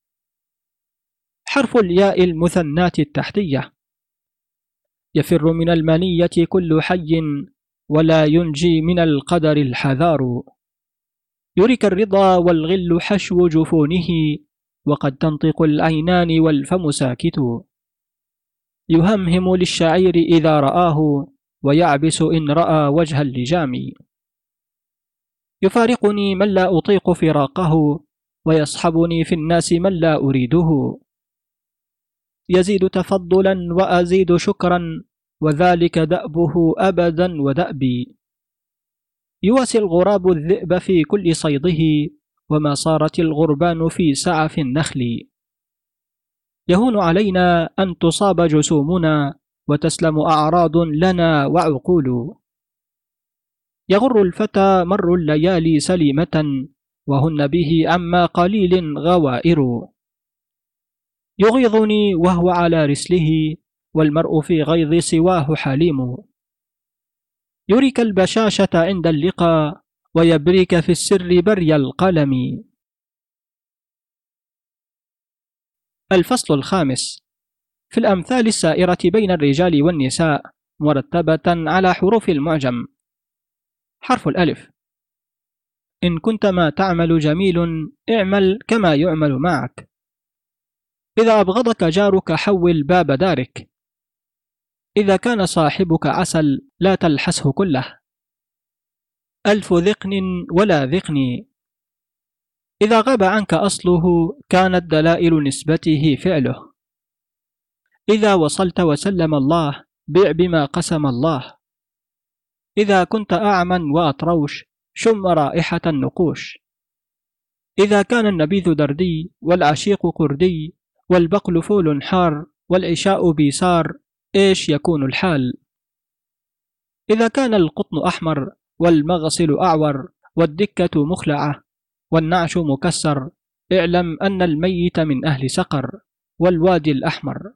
حرف الياء المثنات التحتية. يفر من المنية كل حي ولا ينجي من القدر الحذار. يرك الرضا والغل حشو جفونه وقد تنطق العينان والفم ساكت. يهمهم للشعير إذا رآه ويعبس إن رأى وجه اللجام. يفارقني من لا أطيق فراقه ويصحبني في الناس من لا أريده. يزيد تفضلا وأزيد شكرا وذلك دأبه أبدا ودأبي. يواسي الغراب الذئب في كل صيده وما صارت الغربان في سعف النخل. يهون علينا أن تصاب جسومنا وتسلم أعراض لنا وعقول. يغر الفتى مر الليالي سليمة وهن به عما قليل عواثر. يغيظني وهو على رسله والمرء في غيظ سواه حليم. يريك البشاشة عند اللقاء ويبريك في السر بري القلم. الفصل الخامس. في الأمثال السائرة بين الرجال والنساء مرتبة على حروف المعجم. حرف الألف. إن كنت ما تعمل جميل اعمل كما يعمل معك. إذا أبغضك جارك حول باب دارك. إذا كان صاحبك عسل لا تلحسه كله. ألف ذقن ولا ذقني إذا غاب عنك أصله كانت دلائل نسبته فعله. إذا وصلت وسلم الله بع بما قسم الله. إذا كنت أعمى وأطروش شم رائحة النقوش. إذا كان النبيذ دردي والعشيق قردي والبقل فول حار والعشاء بيسار إيش يكون الحال؟ إذا كان القطن أحمر والمغسل أعور والدكة مخلعة والنعش مكسر اعلم أن الميت من أهل سقر والوادي الأحمر.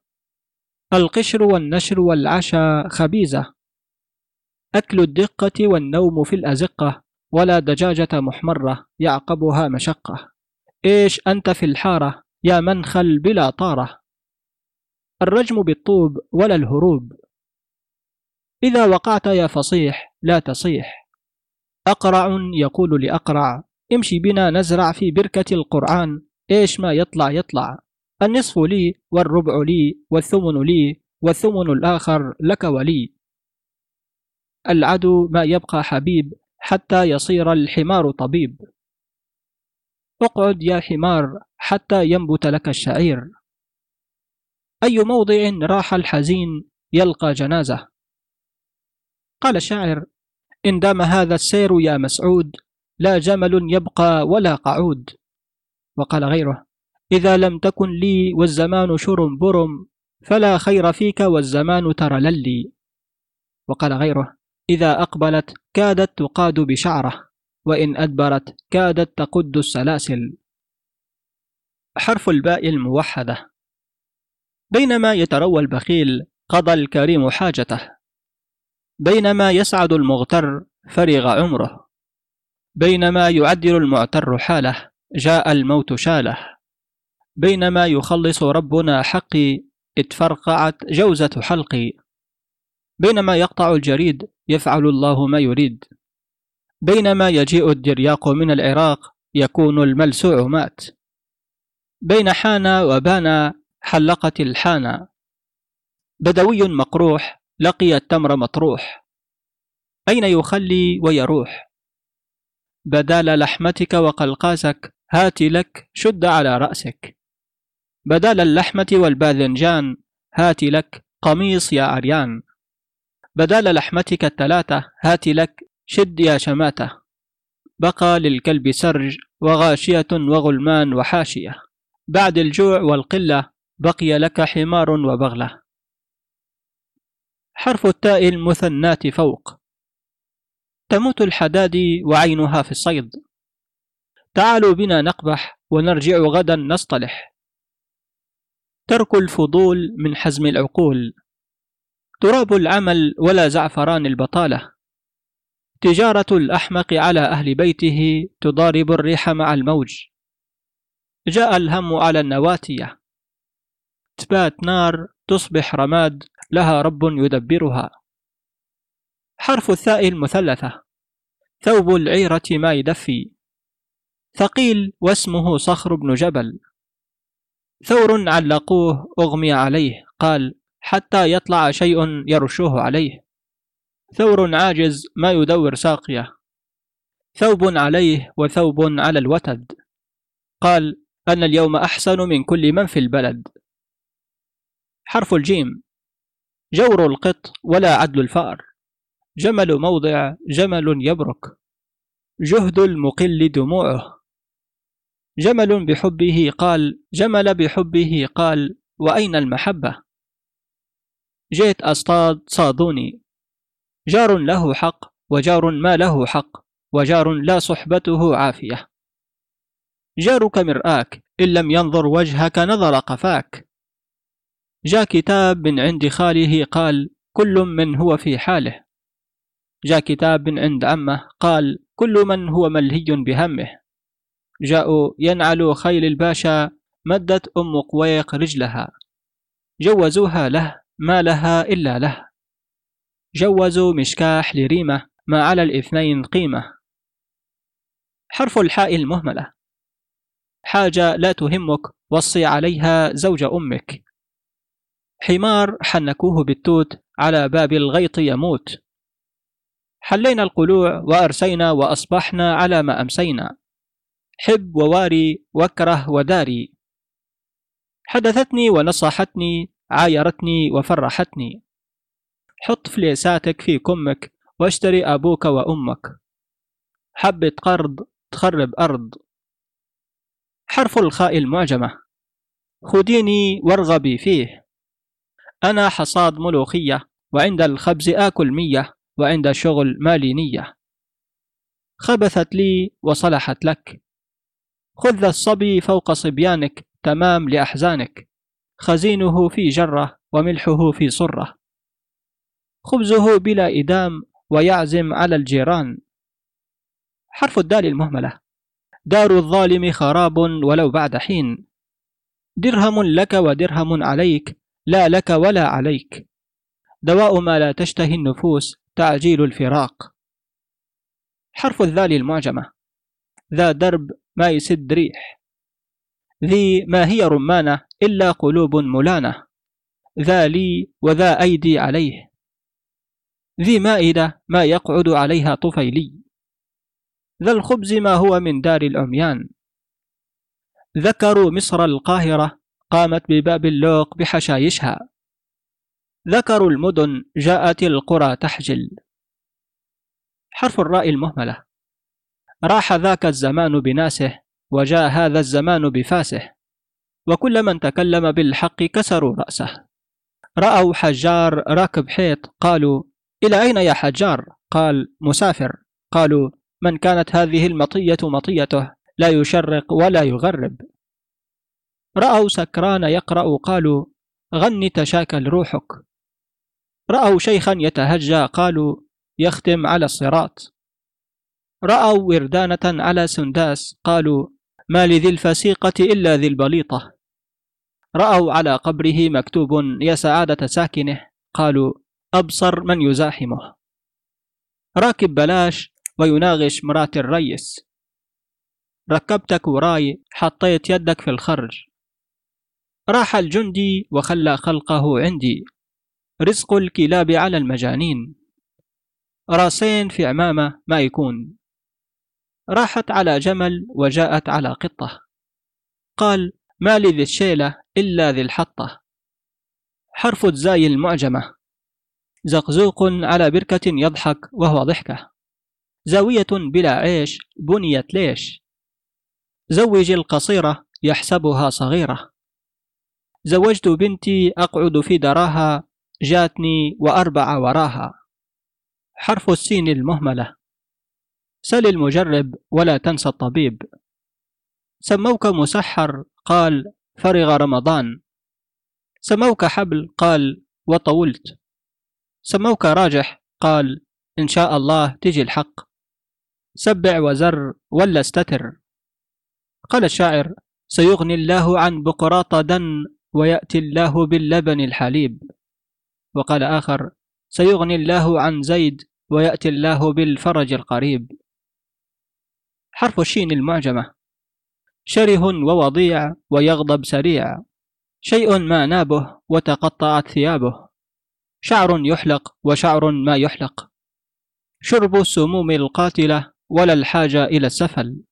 القشر والنشر والعشا خبيزة. أكل الدقة والنوم في الأزقة ولا دجاجة محمرة يعقبها مشقة. إيش أنت في الحارة يا منخل بلا طارة؟ الرجم بالطوب ولا الهروب؟ إذا وقعت يا فصيح لا تصيح. أقرع يقول لأقرع امشي بنا نزرع في بركة القرآن إيش ما يطلع يطلع. النصف لي والربع لي والثمن لي والثمن الآخر لك ولي. العدو ما يبقى حبيب حتى يصير الحمار طبيب. اقعد يا حمار حتى ينبت لك الشعير. أي موضع راح الحزين يلقى جنازة؟ قال الشاعر إن دام هذا السير يا مسعود لا جمل يبقى ولا قعود. وقال غيره إذا لم تكن لي والزمان شرم برم فلا خير فيك والزمان ترى للي. وقال غيره إذا أقبلت كادت تقاد بشعره وإن أدبرت كادت تقد السلاسل. حرف الباء الموحدة. بينما يتروى البخيل قضى الكريم حاجته. بينما يسعد المغتر فرغ عمره. بينما يعدل المعتر حاله جاء الموت شاله. بينما يخلص ربنا حقي اتفرقعت جوزة حلقي. بينما يقطع الجريد يفعل الله ما يريد. بينما يجيء الدرياق من العراق يكون الملسوع مات. بين حان وبان حلقت الحانة بدوي مقروح لقي التمر مطروح. أين يخلي ويروح؟ بدال لحمتك وقلقاسك هات لك شد على رأسك. بدال اللحمة والباذنجان هات لك قميص يا عريان. بدال لحمتك الثلاثة هات لك شد يا شماتة. بقى للكلب سرج وغاشية وغلمان وحاشية. بعد الجوع والقلة بقي لك حمار وبغلة. حرف التاء المثنات فوق. تموت الحداد وعينها في الصيد. تعالوا بنا نقبح ونرجع غدا نصطلح. ترك الفضول من حزم العقول. تراب العمل ولا زعفران البطالة. تجارة الأحمق على أهل بيته تضارب الريح مع الموج. جاء الهم على النواتية تبات نار تصبح رماد لها رب يدبرها. حرف الثاء المثلثة. ثوب العيرة ما يدفي. ثقيل واسمه صخر بن جبل. ثور علقوه أغمي عليه قال حتى يطلع شيء يرشوه عليه. ثور عاجز ما يدور ساقيه. ثوب عليه وثوب على الوتد. قال أنا اليوم أحسن من كل من في البلد. حرف الجيم جور القط ولا عدل الفأر. جمل موضع جمل يبرك. جهد المقل دموعه. جمل بحبه قال جمل بحبه قال وأين المحبة؟ جئت أصطاد صادوني. جار له حق وجار ما له حق وجار لا صحبته عافية. جارك مرآك إن لم ينظر وجهك نظر قفاك. جاء كتاب من عند خاله قال كل من هو في حاله. جاء كتاب من عند عمه قال كل من هو ملهي بهمه. جاءوا ينعلوا خيل الباشا مدت أم قويق رجلها. جوزوها له ما لها إلا له. جوزوا مشكاح لريمة ما على الاثنين قيمة. حرف الحاء المهملة. حاجة لا تهمك وصي عليها زوج أمك. حمار حنكوه بالتوت على باب الغيط يموت. حلينا القلوع وأرسينا وأصبحنا على ما أمسينا. حب وواري وكره وداري. حدثتني ونصحتني عايرتني وفرحتني. حط فليساتك في كمك واشتري أبوك وأمك. حبة قرض تخرب أرض. حرف الخاء المعجمة. خديني وارغبي فيه. أنا حصاد ملوخية وعند الخبز آكل مية وعند الشغل مالي نية. خبثت لي وصلحت لك. خذ الصبي فوق صبيانك تمام لأحزانك. خزينه في جرة وملحه في صرة. خبزه بلا إدام ويعزم على الجيران. حرف الدال المهملة. دار الظالم خراب ولو بعد حين. درهم لك ودرهم عليك لا لك ولا عليك. دواء ما لا تشتهي النفوس تعجيل الفراق. حرف الذال المعجمة. ذا درب ما يسد ريح. ذي ما هي رمانة إلا قلوب ملانة. ذا لي وذا أيدي عليه. ذي مائدة ما يقعد عليها طفيلي. ذا الخبز ما هو من دار العميان. ذكروا مصر القاهرة قامت بباب اللوق بحشايشها. ذكروا المدن جاءت القرى تحجل. حرف الراء المهملة. راح ذاك الزمان بناسه وجاء هذا الزمان بفاسه. وكل من تكلم بالحق كسروا رأسه. رأوا حجار راكب حيط قالوا إلى أين يا حجار؟ قال مسافر. قالوا من كانت هذه المطية مطيته؟ لا يشرق ولا يغرب. رأوا سكران يقرأ قالوا غني تشاكل روحك. رأوا شيخا يتهجى قالوا يختم على الصراط. رأوا وردانة على سنداس قالوا ما لذي الفسيقة إلا ذي البليطة. رأوا على قبره مكتوب يا سعادة ساكنه. قالوا أبصر من يزاحمه. راكب بلاش ويناغش مرات الريس. ركبتك وراي حطيت يدك في الخرج. راح الجندي وخلى خلقه عندي. رزق الكلاب على المجانين. راسين في عمامة ما يكون. راحت على جمل وجاءت على قطة. قال ما لذي الشيلة إلا ذي الحطة. حرف الزاي المعجمة. زقزوق على بركة يضحك وهو ضحكة. زاوية بلا عيش بنيت ليش. زوج القصيرة يحسبها صغيرة. زوجت بنتي أقعد في دراها جاتني وأربع وراها. حرف السين المهملة. سل المجرب ولا تنسى الطبيب. سموك مسحر قال فرغ رمضان. سموك حبل قال وطولت. سموك راجح قال إن شاء الله تجي الحق. سبع وزر ولا استتر. قال الشاعر سيغني الله عن بقراط دن ويأتي الله باللبن الحليب. وقال آخر سيغني الله عن زيد ويأتي الله بالفرج القريب. حرف الشين المعجمة. شره ووضيع ويغضب سريع. شيء ما نابه وتقطعت ثيابه. شعر يحلق وشعر ما يحلق. شرب السموم القاتلة ولا الحاجة إلى السفل.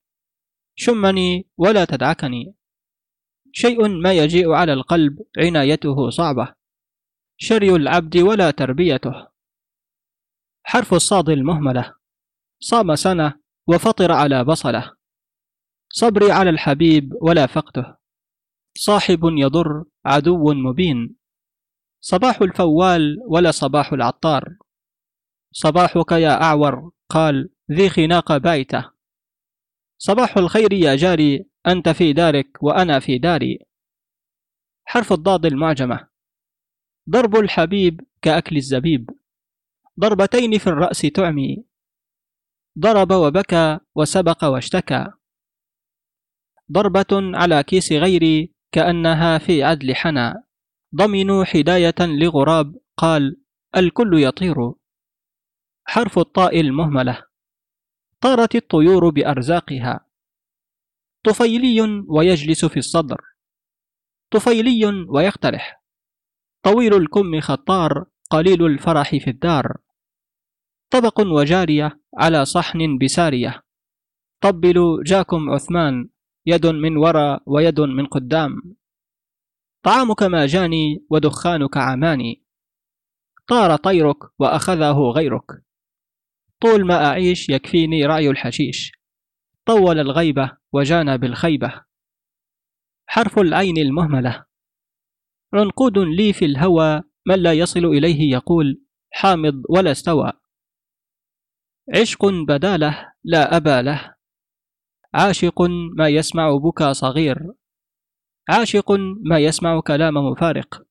شمني ولا تدعكني. شيء ما يجيء على القلب عنايته صعبة. شري العبد ولا تربيته. حرف الصاد المهملة. صام سنة وفطر على بصلة. صبري على الحبيب ولا فقته. صاحب يضر عدو مبين. صباح الفوال ولا صباح العطار. صباحك يا أعور قال ذي خناق بايته. صباح الخير يا جاري أنت في دارك وأنا في داري. حرف الضاد المعجمة. ضرب الحبيب كأكل الزبيب. ضربتين في الرأس تعمي. ضرب وبكى وسبق واشتكى. ضربة على كيس غيري كأنها في عدل حنى. ضمنوا حداية لغراب قال الكل يطير. حرف الطاء المهملة طارت الطيور بأرزاقها. طفيلي ويجلس في الصدر. طفيلي ويقترح. طويل الكم خطار قليل الفرح في الدار. طبق وجارية على صحن بسارية. طبلوا جاكم عثمان يد من وراء ويد من قدام. طعامك ما جاني ودخانك عماني. طار طيرك وأخذه غيرك. طول ما أعيش يكفيني رعي الحشيش. طول الغيبة وجانا بالخيبة. حرف العين المهملة. عنقود لي في الهوى من لا يصل إليه يقول حامض ولا استوى. عشق بداله لا أبا له. عاشق ما يسمع بكى صغير. عاشق ما يسمع كلام مفارق.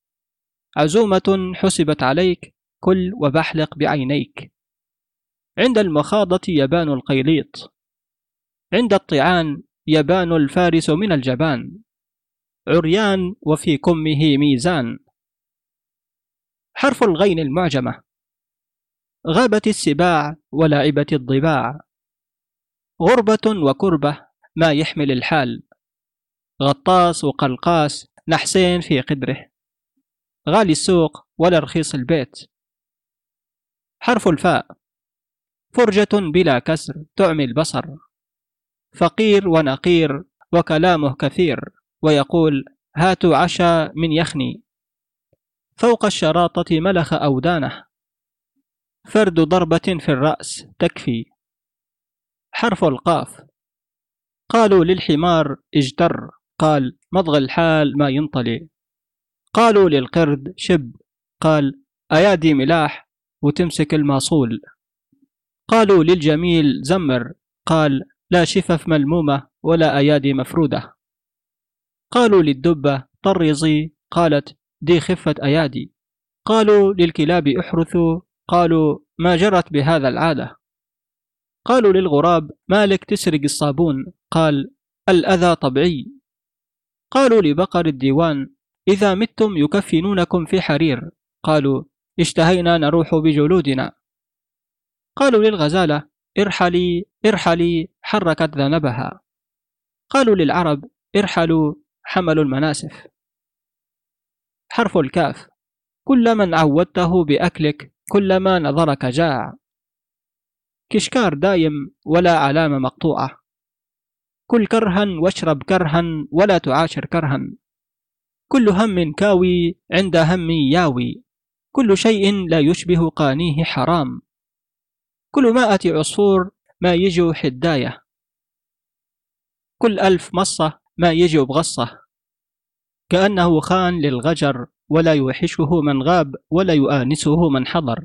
عزومة حسبت عليك كل وبحلق بعينيك. عند المخاضة يبان القيليط. عند الطعان يبان الفارس من الجبان. عريان وفي كمه ميزان. حرف الغين المعجمة. غابت السباع ولعبت الضباع. غربة وكربة ما يحمل الحال. غطاس وقلقاس نحسين في قدره. غالي السوق ولا رخيص البيت. حرف الفاء. فرجة بلا كسر تعمي البصر. فقير ونقير وكلامه كثير ويقول هاتوا عشاء من يخني. فوق الشراطة ملخ أودانه. فرد ضربة في الرأس تكفي. حرف القاف. قالوا للحمار اجتر. قال مضغ الحال ما ينطلي. قالوا للقرد شب. قال أيادي ملاح وتمسك الماصول. قالوا للجميل زمر. قال لا شفف ملمومة ولا أيادي مفرودة. قالوا للدبة طرزي. قالت دي خفة أيادي. قالوا للكلاب احرثوا. قالوا ما جرت بهذا العادة؟ قالوا للغراب مالك تسرق الصابون؟ قال الأذى طبيعي. قالوا لبقر الديوان إذا متم يكفنونكم في حرير. قالوا اشتهينا نروح بجلودنا. قالوا للغزالة ارحلي ارحلي حركت ذنبها. قالوا للعرب ارحلوا حملوا المناسف. حرف الكاف كل من عودته بأكلك كلما نظرك جاع. كشكار دايم ولا علامة مقطوعة. كل كرها واشرب كرها ولا تعاشر كرها كل هم كاوي عند هم ياوي. كل شيء لا يشبه قانيه حرام. كل مائة عصفور ما يجوا حداية. كل ألف مصة ما يجي بغصة. كأنه خان للغجر ولا يوحشه من غاب ولا يؤانسه من حضر.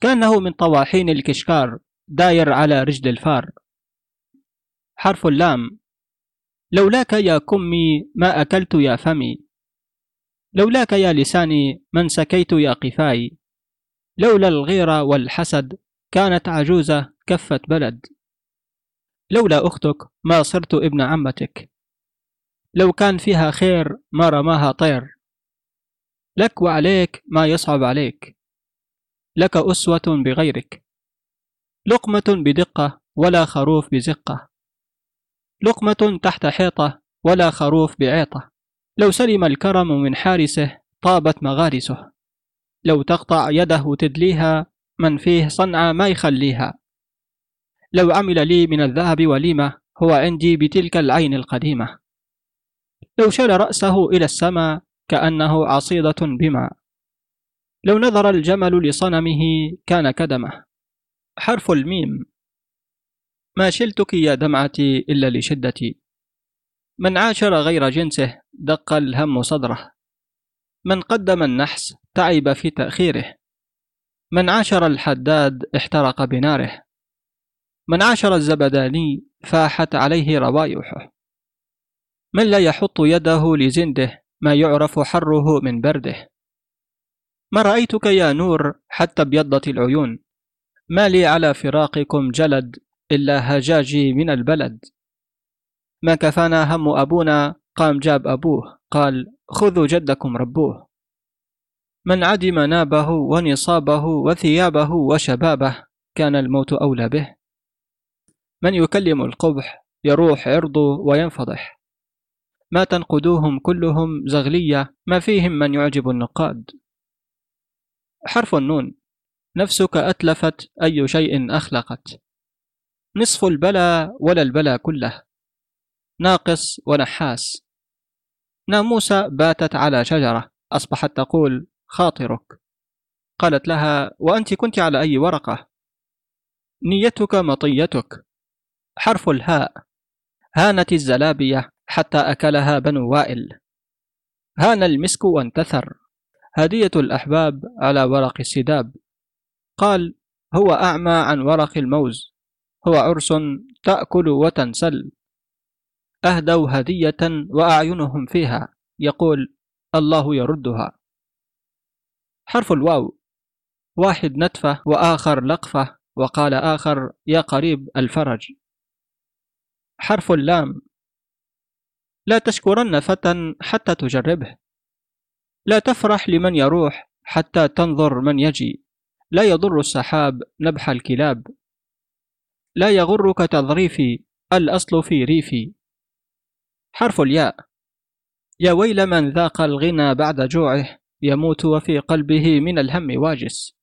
كأنه من طواحين الكشكار داير على رجل الفار. حرف اللام. لولاك يا كمي ما أكلت يا فمي. لولاك يا لساني من سكيت يا قفاي. لولا الغيرة والحسد كانت عجوزة كفة بلد. لولا أختك ما صرت ابن عمتك. لو كان فيها خير ما رماها طير. لك وعليك ما يصعب عليك. لك أسوة بغيرك. لقمة بدقة ولا خروف بزقة. لقمة تحت حيطة ولا خروف بعيطة. لو سلم الكرم من حارسه طابت مغارسه. لو تقطع يده تدليها من فيه صنعة ما يخليها. لو عمل لي من الذهب وليمة هو عندي بتلك العين القديمة. لو شال رأسه إلى السماء كأنه عصيدة بما. لو نظر الجمل لصنمه كان كدمه. حرف الميم. ما شلتك يا دمعتي إلا لشدتي. من عاشر غير جنسه دق الهم صدره. من قدم النحس تعب في تأخيره. من عاشر الحداد احترق بناره. من عاشر الزبداني فاحت عليه روائحه. من لا يحط يده لزنده ما يعرف حره من برده. ما رأيتك يا نور حتى ابيضت العيون؟ ما لي على فراقكم جلد إلا هجاجي من البلد. ما كفانا هم أبونا قام جاب أبوه قال خذوا جدكم ربوه. من عدم نابه ونصابه وثيابه وشبابه كان الموت أولى به. من يكلم القبح يروح عرضه وينفضح. ما تنقدوهم كلهم زغلية ما فيهم من يعجب النقاد. حرف النون نفسك أتلفت أي شيء أخلقت. نصف البلا ولا البلا كله. ناقص ونحاس. ناموسة باتت على شجرة أصبحت تقول خاطرك. قالت لها وأنت كنت على أي ورقة؟ نيتك مطيتك. حرف الهاء هانت الزلابية. حتى أكلها بنو وائل. هان المسك وانتثر. هدية الأحباب على ورق السداب قال هو أعمى عن ورق الموز. هو عرس تأكل وتنسل. أهدوا هدية وأعينهم فيها. يقول الله يردها. حرف الواو واحد نتفة وآخر لقفة. وقال آخر يا قريب الفرج. حرف اللام لا تشكرن فتى حتى تجربه. لا تفرح لمن يروح حتى تنظر من يجي. لا يضر السحاب نبح الكلاب. لا يغرك تظريفي الأصل في ريفي. حرف الياء. يا ويل من ذاق الغنى بعد جوعه يموت وفي قلبه من الهم واجس.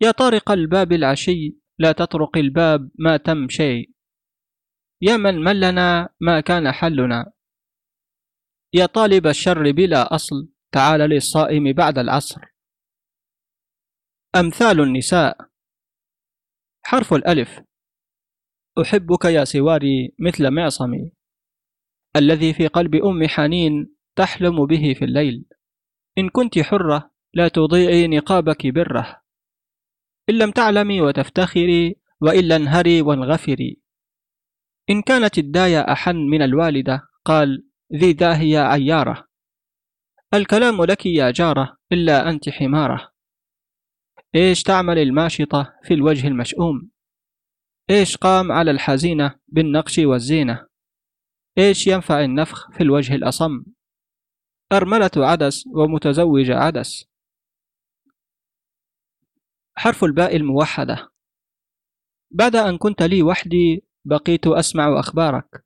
يا طارق الباب العشي لا تطرق الباب ما تم شيء يا من ملنا ما كان حلنا. يا طالب الشر بلا أصل تعال للصائم بعد العصر. أمثال النساء. حرف الألف. أحبك يا سواري مثل معصمي. الذي في قلب أم حنين تحلم به في الليل. إن كنت حرة لا تضيعي نقابك برة. إن لم تعلمي وتفتخري وإلا انهري وانغفري. إن كانت الداية أحن من الوالدة قال ذي داهية عيارة. الكلام لك يا جارة إلا أنت حمارة. إيش تعمل الماشطة في الوجه المشؤوم؟ إيش قام على الحزينة بالنقش والزينة؟ إيش ينفع النفخ في الوجه الأصم؟ أرملة عدس ومتزوجة عدس. حرف الباء الموحدة. بعد أن كنت لي وحدي بقيت أسمع أخبارك.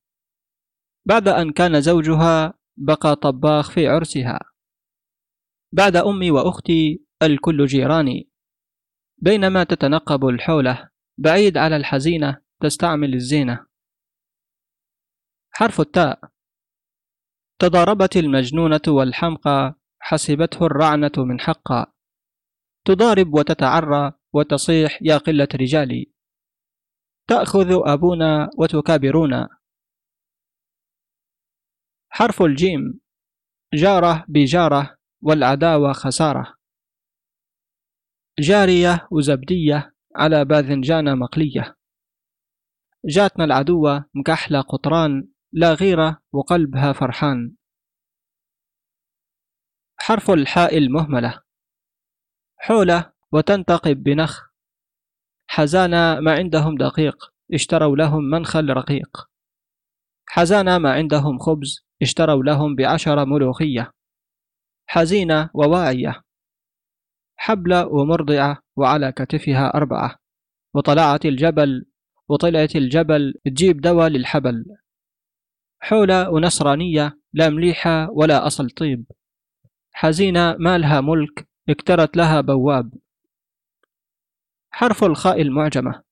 بعد أن كان زوجها بقى طباخ في عرسها. بعد أمي وأختي الكل جيراني. بينما تتنقب الحولة بعيد على الحزينة تستعمل الزينة. حرف التاء. تضاربت المجنونة والحمقى حسبته الرعنة من حقا. تضارب وتتعرى وتصيح يا قلة رجالي. تأخذ أبونا وتكابرونا حرف الجيم جارة بجارة والعداوة خسارة. جارية وزبدية على باذنجانة مقلية. جاتنا العدوة مكحلة قطران لا غيرة وقلبها فرحان. حرف الحاء المهملة. حولة وتنتقب بنخ. حزانا ما عندهم دقيق اشتروا لهم منخل رقيق. حزانا ما عندهم خبز اشتروا لهم بعشر ملوخية. حزينة وواعية. حبلة ومرضعة وعلى كتفها أربعة. وطلعت الجبل وطلعت الجبل تجيب دواء للحبل. حولة ونصرانية لا مليحة ولا أصل طيب. حزينة ما لها ملك اكترت لها بواب. حرف الخاء المعجمة.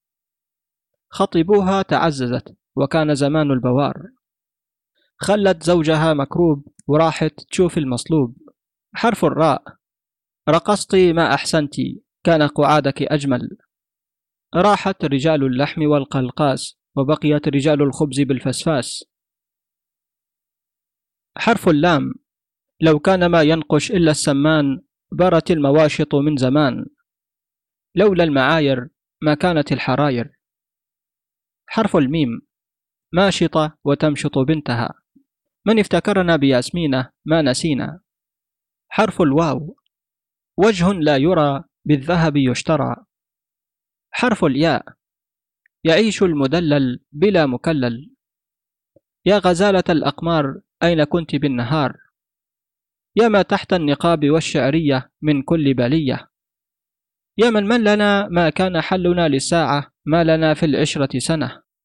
خطبوها تعززت وكان زمان البوار. خلت زوجها مكروب وراحت تشوف المصلوب. حرف الراء. رقصتي ما أحسنتي كان قعادك أجمل. راحت رجال اللحم والقلقاس وبقيت رجال الخبز بالفسفاس. حرف اللام. لو كان ما ينقش إلا السمان برت المواشط من زمان. لولا المعاير ما كانت الحراير. حرف الميم ماشطة وتمشط بنتها. من افتكرنا بياسمينة ما نسينا. حرف الواو وجه لا يرى بالذهب يشترى. حرف الياء يعيش المدلل بلا مكلل. يا غزالة الأقمار أين كنت بالنهار؟ يا ما تحت النقاب والشعرية من كل بلية. يا من من لنا ما كان حلنا لساعة ما لنا في العشرة سنة.